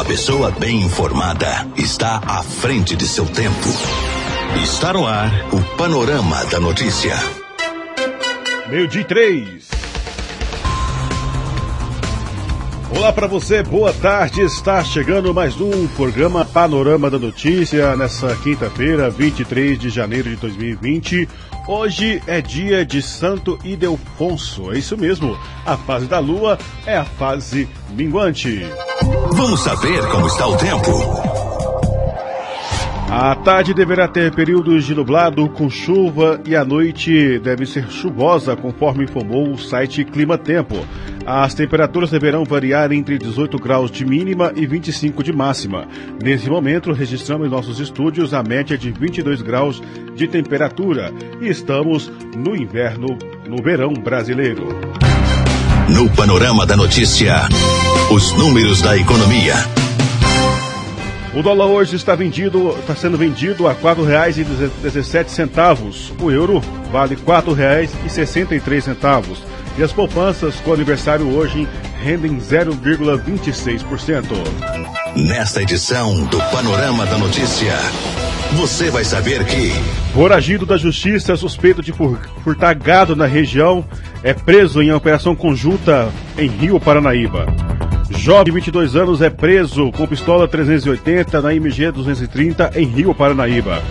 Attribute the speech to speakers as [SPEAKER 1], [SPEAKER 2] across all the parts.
[SPEAKER 1] A pessoa bem informada está à frente de seu tempo. Está no ar o Panorama da Notícia.
[SPEAKER 2] Meio de três. Olá para você, boa tarde. Está chegando mais um programa Panorama da Notícia nessa quinta-feira, 23 de janeiro de 2020. Hoje é dia de Santo Ildefonso. É isso mesmo. A fase da lua é a fase minguante.
[SPEAKER 1] Vamos saber como está o tempo.
[SPEAKER 2] A tarde deverá ter períodos de nublado com chuva e a noite deve ser chuvosa, conforme informou o site Clima Tempo. As temperaturas deverão variar entre 18 graus de mínima e 25 de máxima. Nesse momento, registramos em nossos estúdios a média de 22 graus de temperatura e estamos no inverno, no verão brasileiro.
[SPEAKER 1] No Panorama da Notícia, os números da economia.
[SPEAKER 2] O dólar hoje está vendido, está sendo vendido a R$ 4,17. O euro vale R$ 4,63. E as poupanças com aniversário hoje rendem 0,26%.
[SPEAKER 1] Nesta edição do Panorama da Notícia, você vai saber que.
[SPEAKER 2] Foragido da Justiça, suspeito de furtar gado na região, é preso em operação conjunta em Rio Paranaíba. Jovem de 22 anos é preso com pistola 380 na MG 230 em Rio Paranaíba.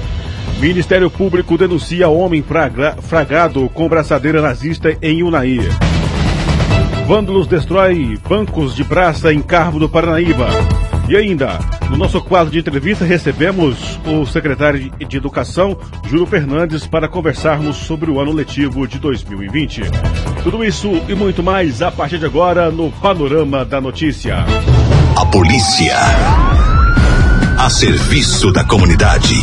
[SPEAKER 2] Ministério Público denuncia homem fragado com braçadeira nazista em Unaí. Vândalos destrói bancos de praça em Carmo do Paranaíba. E ainda, no nosso quadro de entrevista, recebemos o secretário de Educação, Júlio Fernandes, para conversarmos sobre o ano letivo de 2020. Tudo isso e muito mais a partir de agora no Panorama da Notícia.
[SPEAKER 1] A polícia. A serviço da comunidade.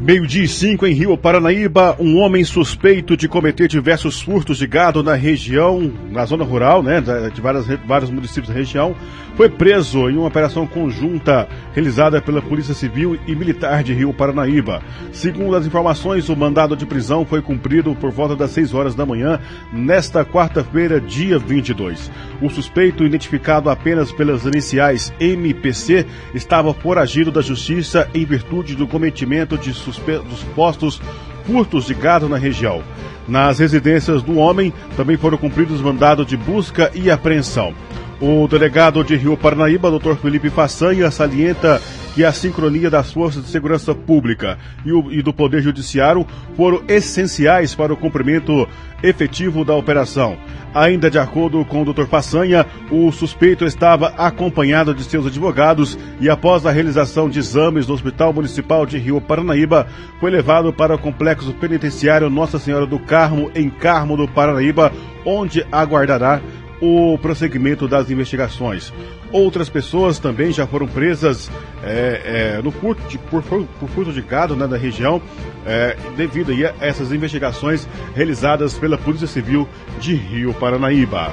[SPEAKER 2] Meio-dia e cinco em Rio Paranaíba, um homem suspeito de cometer diversos furtos de gado na região, na zona rural, né, de várias, vários municípios da região, foi preso em uma operação conjunta realizada pela Polícia Civil e Militar de Rio Paranaíba. Segundo as informações, o mandado de prisão foi cumprido por volta das 6 horas da manhã, nesta quarta-feira, dia 22. O suspeito, identificado apenas pelas iniciais MPC, estava foragido da Justiça em virtude do cometimento de suspeitos postos furtos de gado na região. Nas residências do homem também foram cumpridos mandados de busca e apreensão. O delegado de Rio Parnaíba, Dr. Felipe Façanha, salienta que a sincronia das forças de segurança pública e, o, e, do Poder Judiciário foram essenciais para o cumprimento efetivo da operação. Ainda de acordo com o Dr. Façanha, o suspeito estava acompanhado de seus advogados e, após a realização de exames no Hospital Municipal de Rio Paranaíba, foi levado para o complexo penitenciário Nossa Senhora do Carmo, em Carmo do Paranaíba, onde aguardará o prosseguimento das investigações. Outras pessoas também já foram presas é, é, no furto de, por, por, furto de gado né, na região, é, devido a essas investigações realizadas pela Polícia Civil de Rio Paranaíba.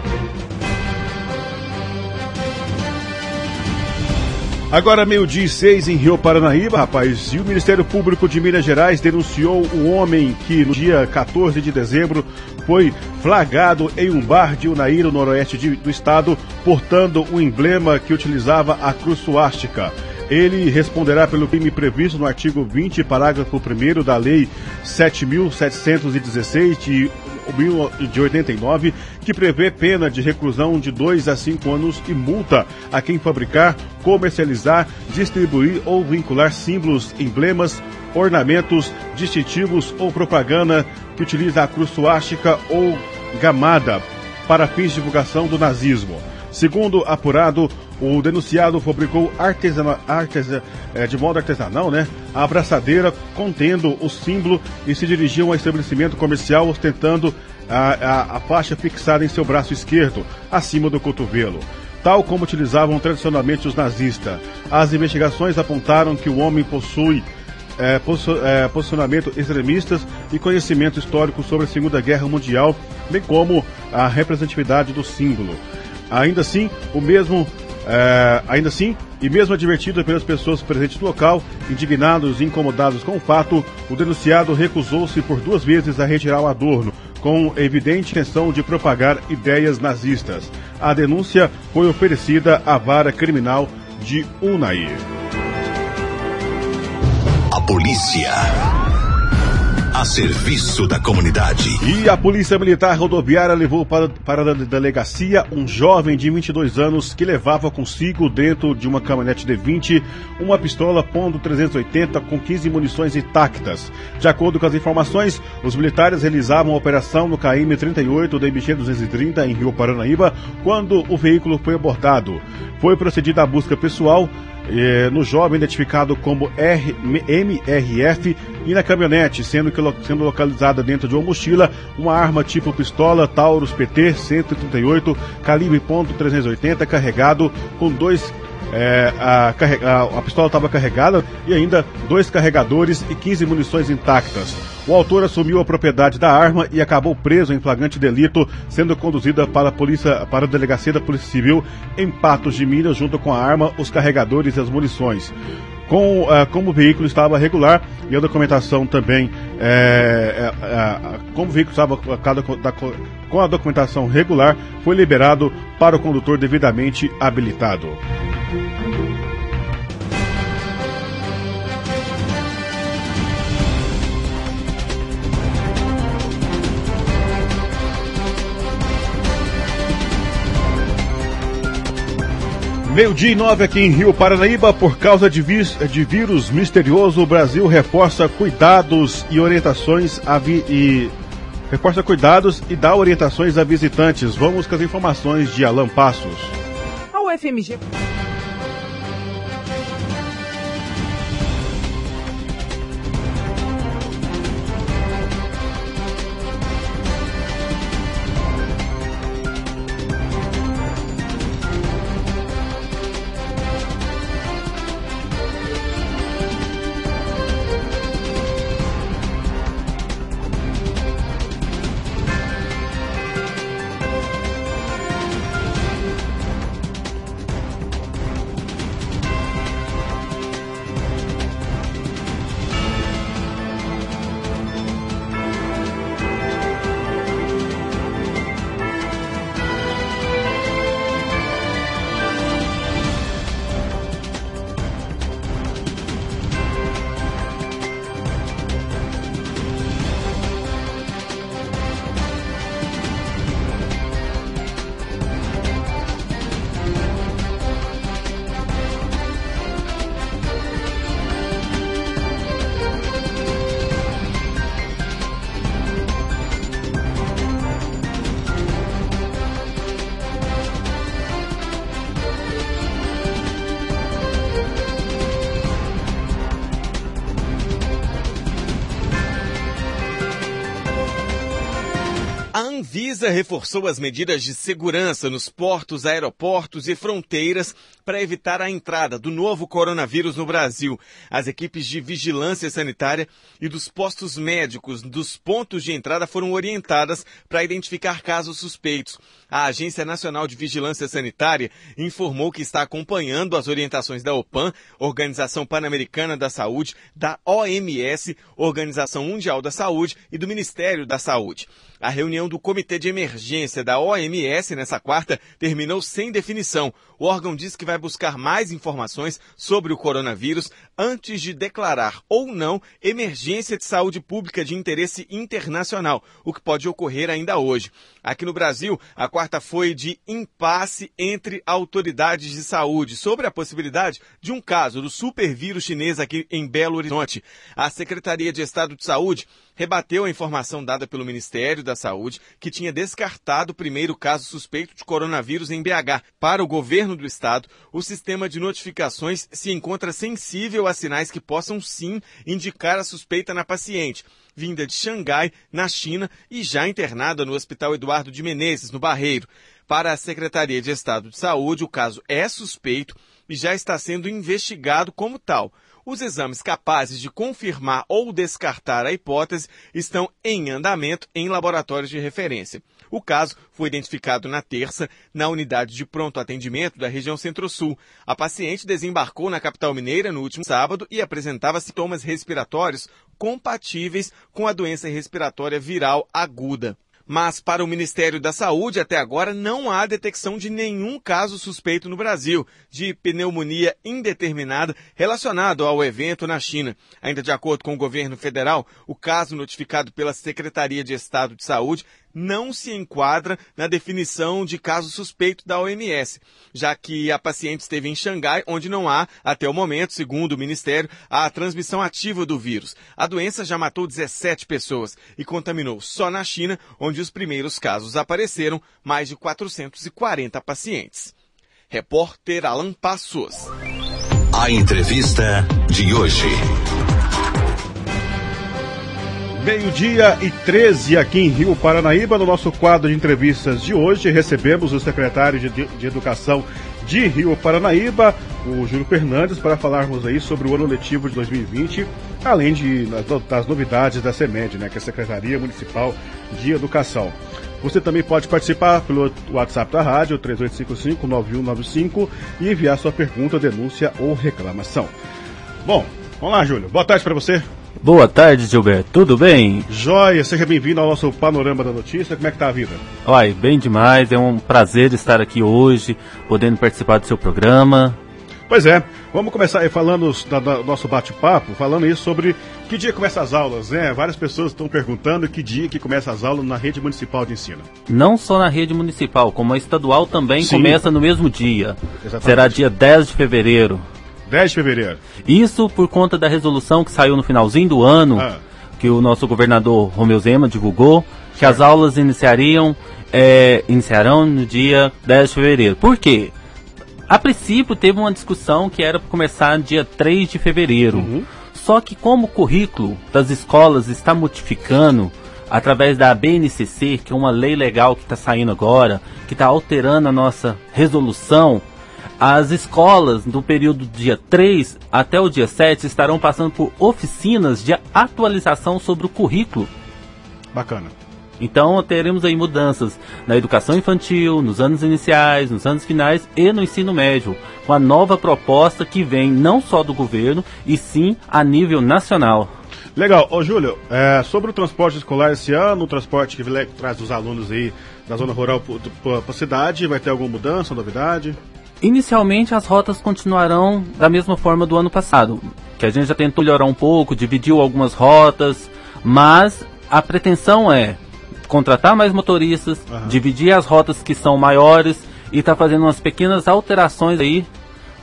[SPEAKER 2] Agora, meio-dia e seis em Rio Paranaíba, rapaz, e o Ministério Público de Minas Gerais denunciou um homem que no dia 14 de dezembro foi flagrado em um bar de Unaí, no noroeste de, do estado, portando um emblema que utilizava a cruz suástica. Ele responderá pelo crime previsto no artigo 20, parágrafo 1 da Lei 7.716 de de 89, que prevê pena de reclusão de 2 a 5 anos e multa a quem fabricar, comercializar, distribuir ou vincular símbolos, emblemas, ornamentos, distintivos ou propaganda que utiliza a cruz suástica ou gamada para fins de divulgação do nazismo. Segundo apurado, o denunciado fabricou artesana, artesa, é, de modo artesanal né, a abraçadeira contendo o símbolo e se dirigia a um estabelecimento comercial ostentando a, a, a faixa fixada em seu braço esquerdo, acima do cotovelo tal como utilizavam tradicionalmente os nazistas. As investigações apontaram que o homem possui é, é, posicionamento extremistas e conhecimento histórico sobre a Segunda Guerra Mundial, bem como a representatividade do símbolo. Ainda assim, o mesmo é, ainda assim, e mesmo advertido pelas pessoas presentes no local, indignados e incomodados com o fato, o denunciado recusou-se por duas vezes a retirar o adorno, com evidente intenção de propagar ideias nazistas. A denúncia foi oferecida à vara criminal de Unai.
[SPEAKER 1] A polícia serviço da comunidade.
[SPEAKER 2] E a Polícia Militar Rodoviária levou para, para a delegacia um jovem de 22 anos que levava consigo, dentro de uma caminhonete D20, uma pistola Pondo 380 com 15 munições intactas. De acordo com as informações, os militares realizavam uma operação no KM-38 da MG 230 em Rio Paranaíba quando o veículo foi abordado. Foi procedida a busca pessoal eh, no jovem identificado como R, MRF e na caminhonete, sendo, que, sendo localizada dentro de uma mochila uma arma tipo pistola Taurus PT 138 calibre .380 carregado com dois é, a, a, a, pistola estava carregada e ainda dois carregadores e 15 munições intactas. O autor assumiu a propriedade da arma e acabou preso em flagrante delito, sendo conduzida para a, polícia, para a delegacia da Polícia Civil em Patos de Minas, junto com a arma, os carregadores e as munições. Com, uh, como o veículo estava regular e a documentação também, é, é, é, como o veículo estava com a documentação regular, foi liberado para o condutor devidamente habilitado. Meio-dia e nove aqui em Rio Paranaíba, por causa de, de, vírus misterioso, o Brasil reforça cuidados e orientações a vi e reforça cuidados e dá orientações a visitantes. Vamos com as informações de Alan Passos.
[SPEAKER 3] A UFMG
[SPEAKER 4] Anvisa reforçou as medidas de segurança nos portos, aeroportos e fronteiras para evitar a entrada do novo coronavírus no Brasil. As equipes de vigilância sanitária e dos postos médicos dos pontos de entrada foram orientadas para identificar casos suspeitos. A Agência Nacional de Vigilância Sanitária informou que está acompanhando as orientações da OPAN, Organização Pan-Americana da Saúde, da OMS, Organização Mundial da Saúde e do Ministério da Saúde. A reunião do Comitê de Emergência da OMS nessa quarta terminou sem definição. O órgão diz que vai buscar mais informações sobre o coronavírus antes de declarar ou não emergência de saúde pública de interesse internacional, o que pode ocorrer ainda hoje. Aqui no Brasil, a quarta foi de impasse entre autoridades de saúde sobre a possibilidade de um caso do supervírus chinês aqui em Belo Horizonte. A Secretaria de Estado de Saúde rebateu a informação dada pelo Ministério da Saúde, que tinha descartado o primeiro caso suspeito de coronavírus em BH. Para o governo do estado, o sistema de notificações se encontra sensível a sinais que possam sim indicar a suspeita na paciente vinda de Xangai, na China, e já internada no Hospital Eduardo de Menezes, no Barreiro. Para a Secretaria de Estado de Saúde, o caso é suspeito e já está sendo investigado como tal. Os exames capazes de confirmar ou descartar a hipótese estão em andamento em laboratórios de referência. O caso foi identificado na terça na unidade de pronto atendimento da região Centro-Sul. A paciente desembarcou na capital mineira no último sábado e apresentava sintomas respiratórios compatíveis com a doença respiratória viral aguda. Mas para o Ministério da Saúde, até agora, não há detecção de nenhum caso suspeito no Brasil de pneumonia indeterminada relacionado ao evento na China. Ainda de acordo com o governo federal, o caso notificado pela Secretaria de Estado de Saúde não se enquadra na definição de caso suspeito da OMS, já que a paciente esteve em Xangai, onde não há, até o momento, segundo o Ministério, a transmissão ativa do vírus. A doença já matou 17 pessoas e contaminou só na China, onde os primeiros casos apareceram, mais de 440 pacientes. Repórter Alan Passos.
[SPEAKER 1] A entrevista de hoje.
[SPEAKER 2] Meio-dia e 13 aqui em Rio Paranaíba. No nosso quadro de entrevistas de hoje, recebemos o secretário de, de Educação de Rio Paranaíba, o Júlio Fernandes, para falarmos aí sobre o ano letivo de 2020, além de, das novidades da CEMED, né, que é a Secretaria Municipal de Educação. Você também pode participar pelo WhatsApp da rádio, 3855-9195, e enviar sua pergunta, denúncia ou reclamação. Bom, vamos lá, Júlio. Boa tarde para você.
[SPEAKER 5] Boa tarde, Gilberto. Tudo bem?
[SPEAKER 2] Joia, seja bem-vindo ao nosso Panorama da Notícia. Como é que tá a vida?
[SPEAKER 5] Olha, bem demais. É um prazer estar aqui hoje, podendo participar do seu programa.
[SPEAKER 2] Pois é, vamos começar aí falando do nosso bate-papo, falando isso sobre que dia começa as aulas, né? Várias pessoas estão perguntando que dia que começa as aulas na rede municipal de ensino.
[SPEAKER 5] Não só na rede municipal, como a estadual também
[SPEAKER 2] Sim.
[SPEAKER 5] começa no mesmo dia.
[SPEAKER 2] Exatamente.
[SPEAKER 5] Será dia 10 de fevereiro.
[SPEAKER 2] 10 de fevereiro.
[SPEAKER 5] Isso por conta da resolução que saiu no finalzinho do ano,
[SPEAKER 2] Ah.
[SPEAKER 5] que o nosso governador Romeu Zema divulgou, que as aulas iniciariam, é, iniciarão no dia 10 de fevereiro. Por quê? A princípio teve uma discussão que era para começar dia 3 de fevereiro.
[SPEAKER 2] Uhum.
[SPEAKER 5] Só que como o currículo das escolas está modificando através da BNCC, que é uma lei legal que está saindo agora, que está alterando a nossa resolução, as escolas do período do dia 3 até o dia 7 estarão passando por oficinas de atualização sobre o currículo.
[SPEAKER 2] Bacana.
[SPEAKER 5] Então teremos aí mudanças na educação infantil, nos anos iniciais, nos anos finais e no ensino médio, com a nova proposta que vem não só do governo, e sim a nível nacional.
[SPEAKER 2] Legal. Ô, Júlio, é, sobre o transporte escolar esse ano, o transporte que traz os alunos aí da zona rural para a cidade, vai ter alguma mudança, novidade?
[SPEAKER 5] Inicialmente as rotas continuarão da mesma forma do ano passado, que a gente já tentou melhorar um pouco, dividiu algumas rotas, mas a pretensão é contratar mais motoristas,
[SPEAKER 2] Aham.
[SPEAKER 5] dividir as rotas que são maiores e tá fazendo umas pequenas alterações aí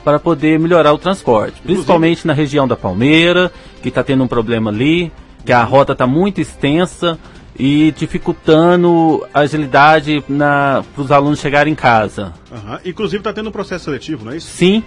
[SPEAKER 5] para poder melhorar o transporte, principalmente na região da Palmeira, que está tendo um problema ali, que a rota está muito extensa e dificultando a agilidade para os alunos chegarem em casa.
[SPEAKER 2] Aham. Inclusive está tendo um processo seletivo, não é isso?
[SPEAKER 5] Sim.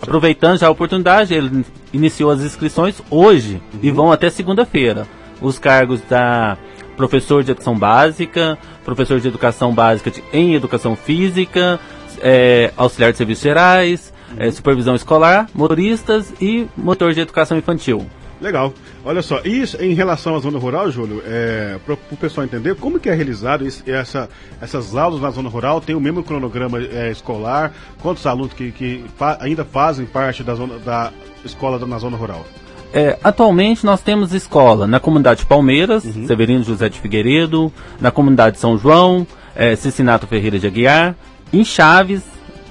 [SPEAKER 5] Aproveitando já a oportunidade, ele iniciou as inscrições hoje e vão até segunda-feira. Os cargos da professor de educação básica, professor de educação básica de- em educação física, é, auxiliar de serviços gerais, é, supervisão escolar, motoristas e motor de educação infantil.
[SPEAKER 2] Legal. Olha só, e isso em relação à zona rural, Júlio, é, para o pessoal entender, como que é realizado esse- essa, essas aulas na zona rural? Tem o mesmo cronograma é, escolar? Quantos alunos que, que fa- ainda fazem parte da, zona, da escola na zona rural?
[SPEAKER 5] É, atualmente nós temos escola na comunidade Palmeiras, Severino José de Figueiredo, na comunidade São João, é, Cicinato Ferreira de Aguiar, em Chaves,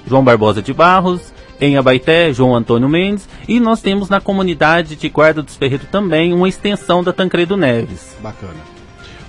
[SPEAKER 5] João Barbosa de Barros, em Abaité, João Antônio Mendes, e nós temos na comunidade de Guarda dos Ferreiros também uma extensão da Tancredo Neves.
[SPEAKER 2] Bacana.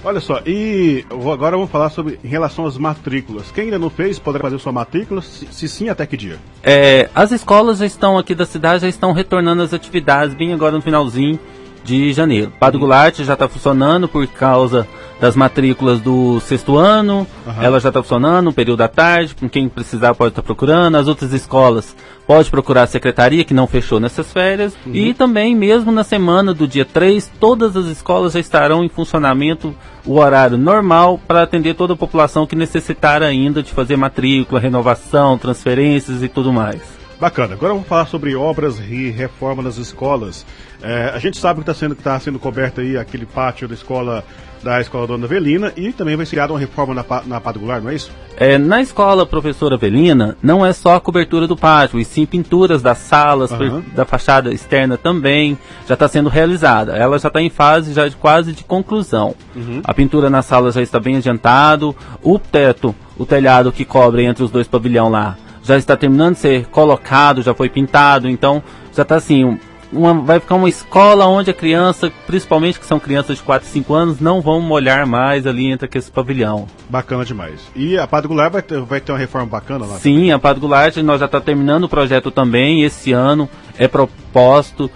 [SPEAKER 2] Olha só, e eu vou- agora vamos falar sobre em relação às matrículas. Quem ainda não fez, poderá fazer sua matrícula, se, se sim, até que dia?
[SPEAKER 5] É, as escolas já estão aqui da cidade, já estão retornando às atividades bem agora no finalzinho de janeiro. Padre Goulart já está funcionando por causa das matrículas do sexto ano,
[SPEAKER 2] Aham.
[SPEAKER 5] ela já está funcionando no período da tarde, com quem precisar pode estar procurando. As outras escolas pode procurar a secretaria, que não fechou nessas férias. E também, mesmo na semana do dia 3, todas as escolas já estarão em funcionamento o horário normal para atender toda a população que necessitar ainda de fazer matrícula, renovação, transferências e tudo mais.
[SPEAKER 2] Bacana. Agora vamos falar sobre obras e reforma nas escolas. É, a gente sabe que está sendo, tá sendo coberto aí aquele pátio da escola da escola Dona Avelina e também vai ser criada uma reforma na, na Padular, não é isso?
[SPEAKER 5] É, na escola professora Avelina, não é só a cobertura do pátio, e sim pinturas das salas,
[SPEAKER 2] Aham.
[SPEAKER 5] da fachada externa também, já está sendo realizada. Ela já está em fase já de, quase de conclusão. A pintura na sala já está bem adiantado, o teto, o telhado que cobre entre os dois pavilhão lá, já está terminando de ser colocado, já foi pintado, então já está assim, um- uma, vai ficar uma escola onde a criança, principalmente que são crianças de 4 e 5 anos, não vão molhar mais ali entre aquele pavilhão.
[SPEAKER 2] Bacana demais. E a Padular vai ter, vai ter uma reforma bacana lá?
[SPEAKER 5] Sim, a Padre Goulart, nós já está terminando o projeto também. Esse ano é proposto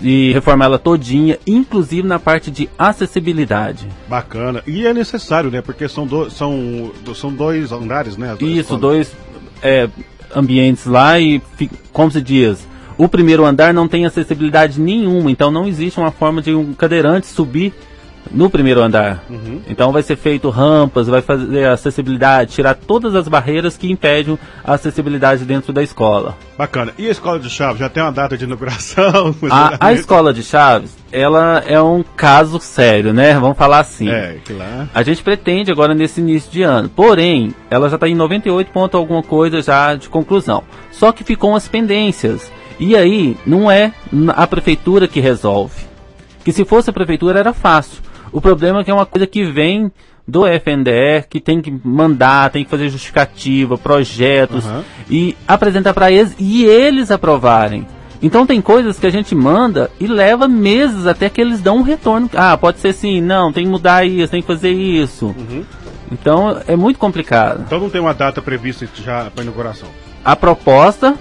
[SPEAKER 5] de reformar ela todinha, inclusive na parte de acessibilidade.
[SPEAKER 2] Bacana. E é necessário, né? Porque são, do, são, do- são dois andares, né?
[SPEAKER 5] Isso,
[SPEAKER 2] escolas.
[SPEAKER 5] dois é, ambientes lá e, como se diz, o primeiro andar não tem acessibilidade nenhuma, então não existe uma forma de um cadeirante subir no primeiro andar.
[SPEAKER 2] Uhum.
[SPEAKER 5] Então vai ser feito rampas, vai fazer acessibilidade, tirar todas as barreiras que impedem a acessibilidade dentro da escola.
[SPEAKER 2] Bacana. E a escola de Chaves? Já tem uma data de inauguração?
[SPEAKER 5] A, a escola de Chaves, ela é um caso sério, né? Vamos falar assim.
[SPEAKER 2] É, lá.
[SPEAKER 5] A gente pretende agora nesse início de ano. Porém, ela já está em 98 ponto alguma coisa já de conclusão. Só que ficou umas pendências. E aí, não é a prefeitura que resolve. Que se fosse a prefeitura era fácil. O problema é que é uma coisa que vem do FNDE, que tem que mandar, tem que fazer justificativa, projetos
[SPEAKER 2] Aham.
[SPEAKER 5] e apresentar para eles e eles aprovarem. Então tem coisas que a gente manda e leva meses até que eles dão um retorno. Ah, pode ser assim, não, tem que mudar isso, tem que fazer isso. Então é muito complicado.
[SPEAKER 2] Então não tem uma data prevista já para inauguração.
[SPEAKER 5] A proposta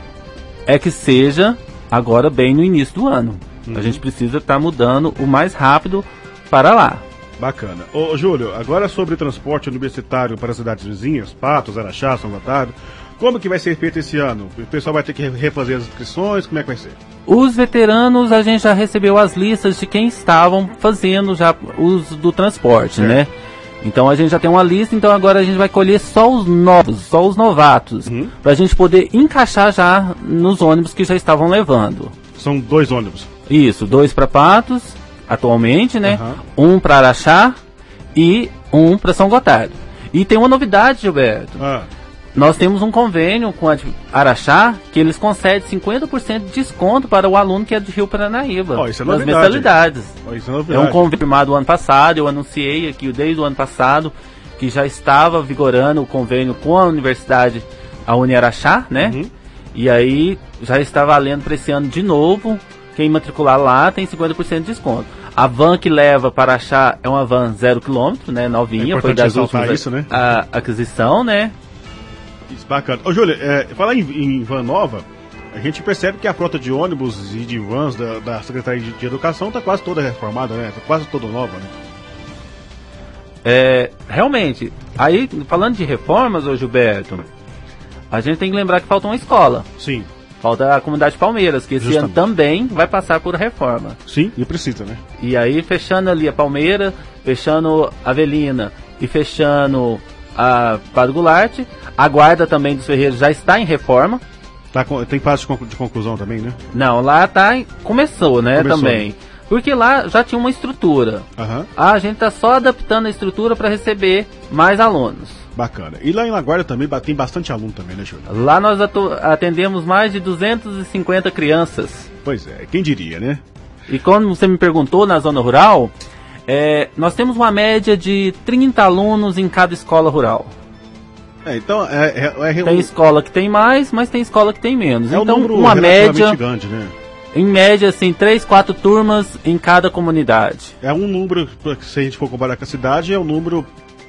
[SPEAKER 5] é que seja agora bem no início do ano. A gente precisa estar mudando o mais rápido para lá.
[SPEAKER 2] Bacana. Ô, Júlio, agora sobre transporte universitário para as cidades vizinhas, Patos, Araxá, São Gotardo, como que vai ser feito esse ano? O pessoal vai ter que refazer as inscrições, como é que vai ser?
[SPEAKER 5] Os veteranos, a gente já recebeu as listas de quem estavam fazendo já uso do transporte,
[SPEAKER 2] Certo.
[SPEAKER 5] né? Então a gente já tem uma lista, então agora a gente vai colher só os novos, só os novatos,
[SPEAKER 2] Uhum.
[SPEAKER 5] para a gente poder encaixar já nos ônibus que já estavam levando.
[SPEAKER 2] São dois ônibus.
[SPEAKER 5] Isso, dois para Patos, atualmente, né?
[SPEAKER 2] Aham.
[SPEAKER 5] Um para Araxá e um para São Gotardo. E tem uma novidade, Gilberto.
[SPEAKER 2] Ah,
[SPEAKER 5] Nós temos um convênio com a Araxá que eles concedem 50% de desconto para o aluno que é de Rio Paranaíba.
[SPEAKER 2] Ó, isso é
[SPEAKER 5] nas mensalidades.
[SPEAKER 2] ó, isso é
[SPEAKER 5] É um convênio firmado o ano passado, eu anunciei aqui desde o ano passado que já estava vigorando o convênio com a universidade, a Uniaraxá, né?
[SPEAKER 2] Uhum.
[SPEAKER 5] E aí já está valendo para esse ano de novo. Quem matricular lá tem 50% de desconto. A van que leva para Araxá é uma van zero quilômetro, né?
[SPEAKER 2] É
[SPEAKER 5] Novinha, foi
[SPEAKER 2] importante
[SPEAKER 5] das últimas
[SPEAKER 2] isso, né?
[SPEAKER 5] a aquisição, né?
[SPEAKER 2] Isso, bacana. Ô, Júlio, é, falar em, em van nova, a gente percebe que a frota de ônibus e de vans da, da Secretaria de, de Educação está quase toda reformada, né? Tá quase toda nova, né?
[SPEAKER 5] É, realmente, aí falando de reformas, ô Gilberto, a gente tem que lembrar que falta uma escola.
[SPEAKER 2] Sim,
[SPEAKER 5] Falta a comunidade Palmeiras, que esse ano
[SPEAKER 2] Justamente.
[SPEAKER 5] também vai passar por reforma.
[SPEAKER 2] sim, e precisa, né?
[SPEAKER 5] E aí, fechando ali a Palmeira, fechando a Avelina e fechando a Padre Goulart, a guarda também dos Ferreiros já está em reforma.
[SPEAKER 2] Tá tem fase de, conclu- de conclusão também, né?
[SPEAKER 5] Não, lá tá começou, né,
[SPEAKER 2] Começou,
[SPEAKER 5] também. Porque lá já tinha uma estrutura. Ah, a gente tá só adaptando a estrutura para receber mais alunos.
[SPEAKER 2] Bacana. E lá em Laguarda também tem bastante aluno também, né, Júlio?
[SPEAKER 5] Lá nós atendemos mais de 250 crianças.
[SPEAKER 2] Pois é, quem diria, né?
[SPEAKER 5] E quando você me perguntou na zona rural, é, nós temos uma média de 30 alunos em cada escola rural.
[SPEAKER 2] É, então é, é, é,
[SPEAKER 5] Tem escola que tem mais, mas tem escola que tem menos.
[SPEAKER 2] é um
[SPEAKER 5] então,
[SPEAKER 2] número
[SPEAKER 5] uma média,
[SPEAKER 2] grande, né?
[SPEAKER 5] em média, assim, 3, 4 turmas em cada comunidade.
[SPEAKER 2] É um número, se a gente for comparar com a cidade, é um número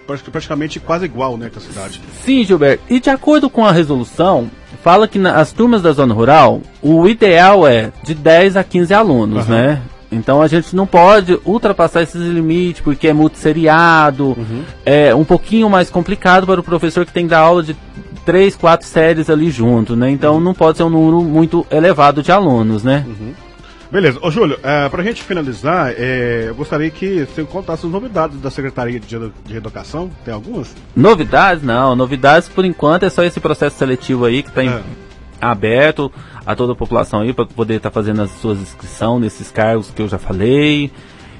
[SPEAKER 2] praticamente quase igual, né, com a cidade.
[SPEAKER 5] Sim, Gilberto. E de acordo com a resolução, fala que nas turmas da zona rural, o ideal é de 10 a 15 alunos,
[SPEAKER 2] Aham.
[SPEAKER 5] né? Então a gente não pode ultrapassar esses limites, porque é multisseriado, é um pouquinho mais complicado para o professor que tem que dar aula de três, quatro séries ali junto, né? Então não pode ser um número muito elevado de alunos, né?
[SPEAKER 2] Beleza. Ô, Júlio, é, pra gente finalizar, é, eu gostaria que você contasse as novidades da Secretaria de, Edu- de Educação. Tem algumas?
[SPEAKER 5] Novidades? Não, novidades por enquanto é só esse processo seletivo aí que está
[SPEAKER 2] É.
[SPEAKER 5] aberto a toda a população aí para poder estar tá fazendo as suas inscrições nesses cargos que eu já falei.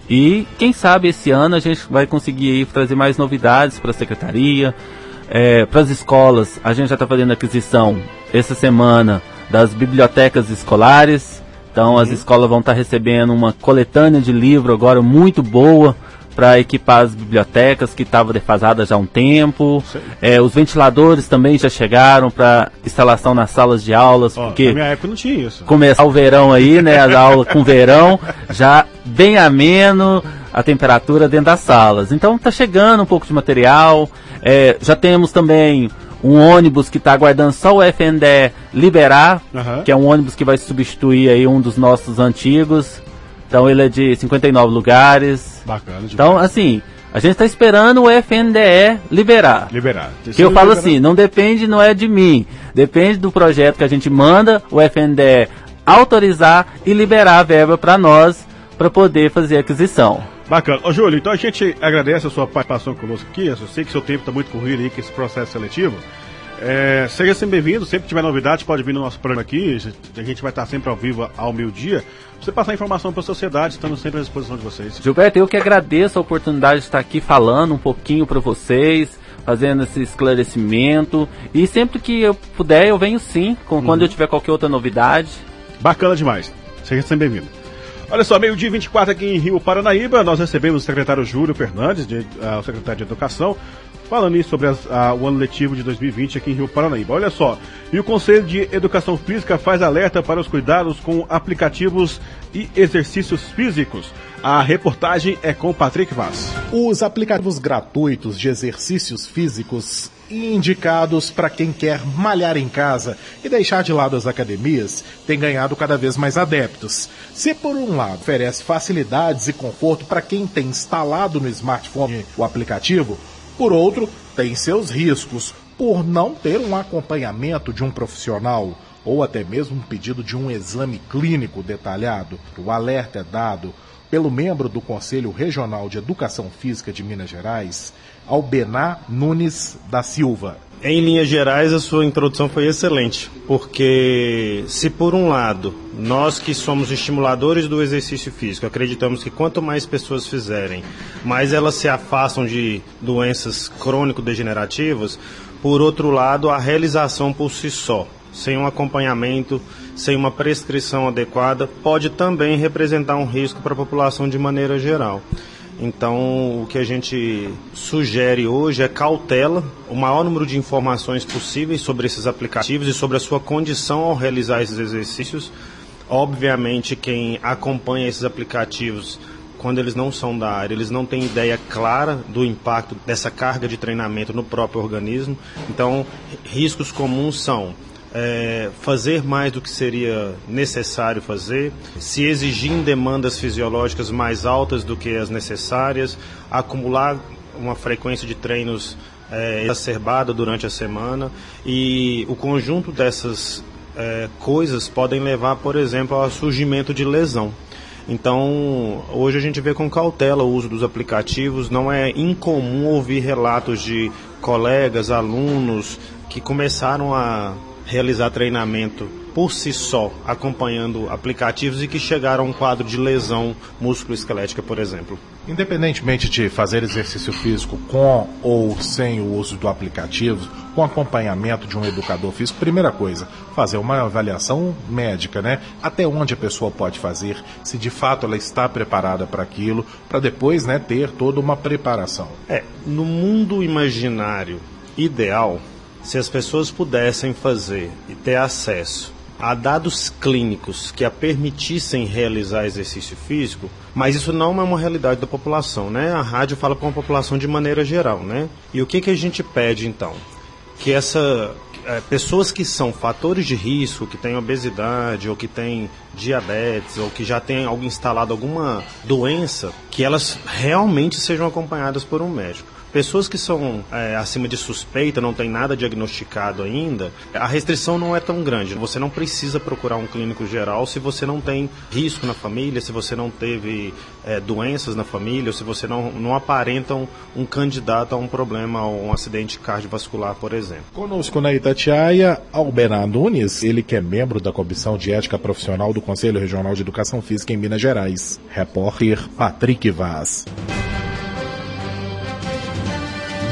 [SPEAKER 5] E quem sabe esse ano a gente vai conseguir aí trazer mais novidades para a secretaria, é, para as escolas. A gente já está fazendo aquisição essa semana das bibliotecas escolares. Então uhum. as escolas vão estar tá recebendo uma coletânea de livro agora muito boa para equipar as bibliotecas que estavam defasadas já há um tempo. É, os ventiladores também já chegaram para instalação nas salas de aulas, oh, porque
[SPEAKER 2] na minha época não tinha isso.
[SPEAKER 5] Começar o verão aí, né, a aula com verão, já bem ameno a temperatura dentro das salas. Então tá chegando um pouco de material. É, já temos também um ônibus que está aguardando só o FNDE liberar, uhum. que é um ônibus que vai substituir aí um dos nossos antigos. Então ele é de 59 lugares.
[SPEAKER 2] Bacana. Demais.
[SPEAKER 5] Então, assim, a gente está esperando o FNDE liberar.
[SPEAKER 2] Liberar.
[SPEAKER 5] Que eu falo assim, não depende, não é de mim. Depende do projeto que a gente manda, o FNDE autorizar e liberar a verba para nós para poder fazer a aquisição.
[SPEAKER 2] Bacana. Ô, Júlio, então a gente agradece a sua participação conosco aqui. Eu sei que seu tempo está muito corrido aí com esse processo seletivo. É, seja sempre bem-vindo, sempre que tiver novidade, pode vir no nosso programa aqui. A gente vai estar sempre ao vivo ao meio-dia. Você passar informação para a sociedade, estamos sempre à disposição de vocês.
[SPEAKER 5] Gilberto, eu que agradeço a oportunidade de estar aqui falando um pouquinho para vocês, fazendo esse esclarecimento. E sempre que eu puder, eu venho sim, com, uhum. quando eu tiver qualquer outra novidade.
[SPEAKER 2] Bacana demais. Seja sempre bem-vindo. Olha só, meio-dia 24 aqui em Rio Paranaíba, nós recebemos o secretário Júlio Fernandes, de, uh, o secretário de Educação, falando sobre as, a, o ano letivo de 2020 aqui em Rio Paranaíba. Olha só, e o Conselho de Educação Física faz alerta para os cuidados com aplicativos e exercícios físicos. A reportagem é com Patrick Vaz.
[SPEAKER 6] Os aplicativos gratuitos de exercícios físicos indicados para quem quer malhar em casa e deixar de lado as academias têm ganhado cada vez mais adeptos. Se por um lado oferece facilidades e conforto para quem tem instalado no smartphone o aplicativo, por outro, tem seus riscos por não ter um acompanhamento de um profissional ou até mesmo um pedido de um exame clínico detalhado. O alerta é dado pelo membro do Conselho Regional de Educação Física de Minas Gerais, Albená Nunes da Silva.
[SPEAKER 7] Em linhas gerais, a sua introdução foi excelente, porque se por um lado nós que somos estimuladores do exercício físico acreditamos que quanto mais pessoas fizerem, mais elas se afastam de doenças crônico-degenerativas, por outro lado, a realização por si só, sem um acompanhamento, sem uma prescrição adequada, pode também representar um risco para a população de maneira geral. Então, o que a gente sugere hoje é cautela, o maior número de informações possíveis sobre esses aplicativos e sobre a sua condição ao realizar esses exercícios. Obviamente, quem acompanha esses aplicativos, quando eles não são da área, eles não têm ideia clara do impacto dessa carga de treinamento no próprio organismo. Então, riscos comuns são é, fazer mais do que seria necessário fazer, se exigir demandas fisiológicas mais altas do que as necessárias, acumular uma frequência de treinos é, exacerbada durante a semana e o conjunto dessas é, coisas podem levar, por exemplo, ao surgimento de lesão. Então, hoje a gente vê com cautela o uso dos aplicativos. Não é incomum ouvir relatos de colegas, alunos que começaram a realizar treinamento por si só, acompanhando aplicativos e que chegaram a um quadro de lesão músculo-esquelética, por exemplo.
[SPEAKER 6] Independentemente de fazer exercício físico com ou sem o uso do aplicativo, com acompanhamento de um educador físico, primeira coisa, fazer uma avaliação médica, né? Até onde a pessoa pode fazer, se de fato ela está preparada para aquilo, para depois, né, ter toda uma preparação.
[SPEAKER 7] É, no mundo imaginário ideal, se as pessoas pudessem fazer e ter acesso a dados clínicos que a permitissem realizar exercício físico, mas isso não é uma realidade da população, né? A rádio fala com a população de maneira geral, né? E o que, que a gente pede então? Que essa é, pessoas que são fatores de risco, que têm obesidade ou que têm diabetes ou que já têm algo instalado alguma doença, que elas realmente sejam acompanhadas por um médico. Pessoas que são é, acima de suspeita, não tem nada diagnosticado ainda, a restrição não é tão grande. Você não precisa procurar um clínico geral se você não tem risco na família, se você não teve é, doenças na família, ou se você não, não aparenta um, candidato a um problema, a um acidente cardiovascular, por exemplo.
[SPEAKER 6] Conosco na Itatiaia, Albenar Nunes, ele que é membro da Comissão de Ética Profissional do Conselho Regional de Educação Física em Minas Gerais. Repórter Patrick Vaz.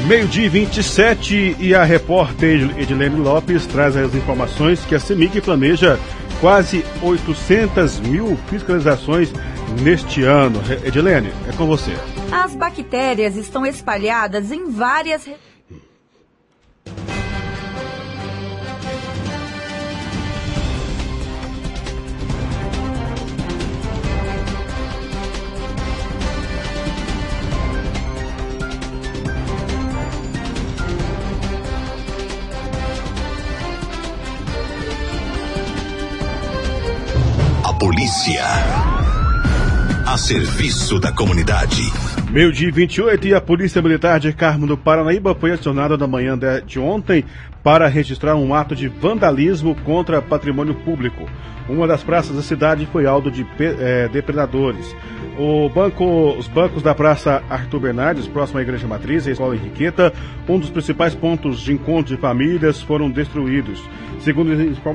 [SPEAKER 2] Meio-dia 27 e a repórter Edilene Lopes traz as informações que a CEMIG planeja quase 800 mil fiscalizações neste ano. Edilene, é com você.
[SPEAKER 3] As bactérias estão espalhadas em várias.
[SPEAKER 1] A serviço da comunidade.
[SPEAKER 2] Meio dia 28 e a Polícia Militar de Carmo do Paranaíba foi acionada na manhã de ontem para registrar um ato de vandalismo contra patrimônio público. Uma das praças da cidade foi alvo de é, depredadores. Banco, os bancos da Praça Arthur Bernardes, próximo à Igreja Matriz e à Escola Henriqueta, um dos principais pontos de encontro de famílias, foram destruídos. Segundo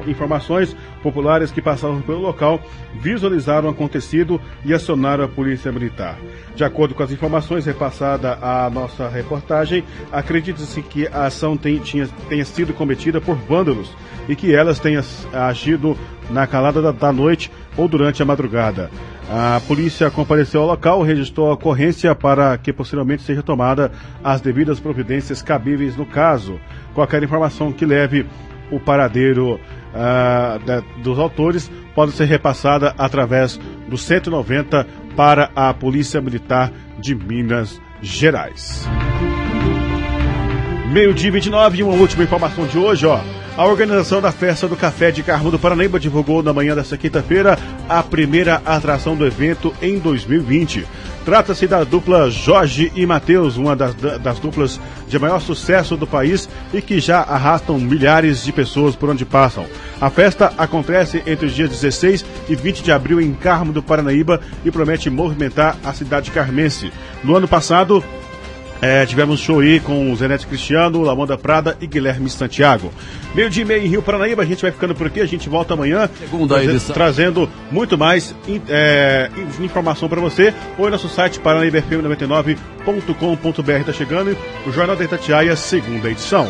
[SPEAKER 2] informações populares que passavam pelo local, visualizaram o acontecido e acionaram a Polícia Militar. De acordo com as informações repassadas à nossa reportagem, acredita-se que a ação tem, tinha, tenha sido cometida por vândalos e que elas tenham agido na calada da, da noite ou durante a madrugada. A polícia compareceu ao local, registrou a ocorrência para que posteriormente seja tomada as devidas providências cabíveis no caso. Qualquer informação que leve o paradeiro uh, da, dos autores pode ser repassada através do 190 para a Polícia Militar de Minas Gerais. Meio-dia 29 e uma última informação de hoje, ó. A organização da Festa do Café de Carmo do Paranaíba divulgou na manhã desta quinta-feira a primeira atração do evento em 2020. Trata-se da dupla Jorge e Matheus, uma das, das, duplas de maior sucesso do país e que já arrastam milhares de pessoas por onde passam. A festa acontece entre os dias 16 e 20 de abril em Carmo do Paranaíba e promete movimentar a cidade carmense. No ano passado, é, tivemos show aí com o Zenete Cristiano, Lamanda Prada e Guilherme Santiago. Meio dia e meio em Rio Paranaíba, a gente vai ficando por aqui, a gente volta amanhã.
[SPEAKER 8] Segunda trazendo, edição.
[SPEAKER 2] Trazendo muito mais é, informação para você. Ou nosso site paranaíbafm99.com.br está chegando o Jornal da Itatiaia, segunda edição.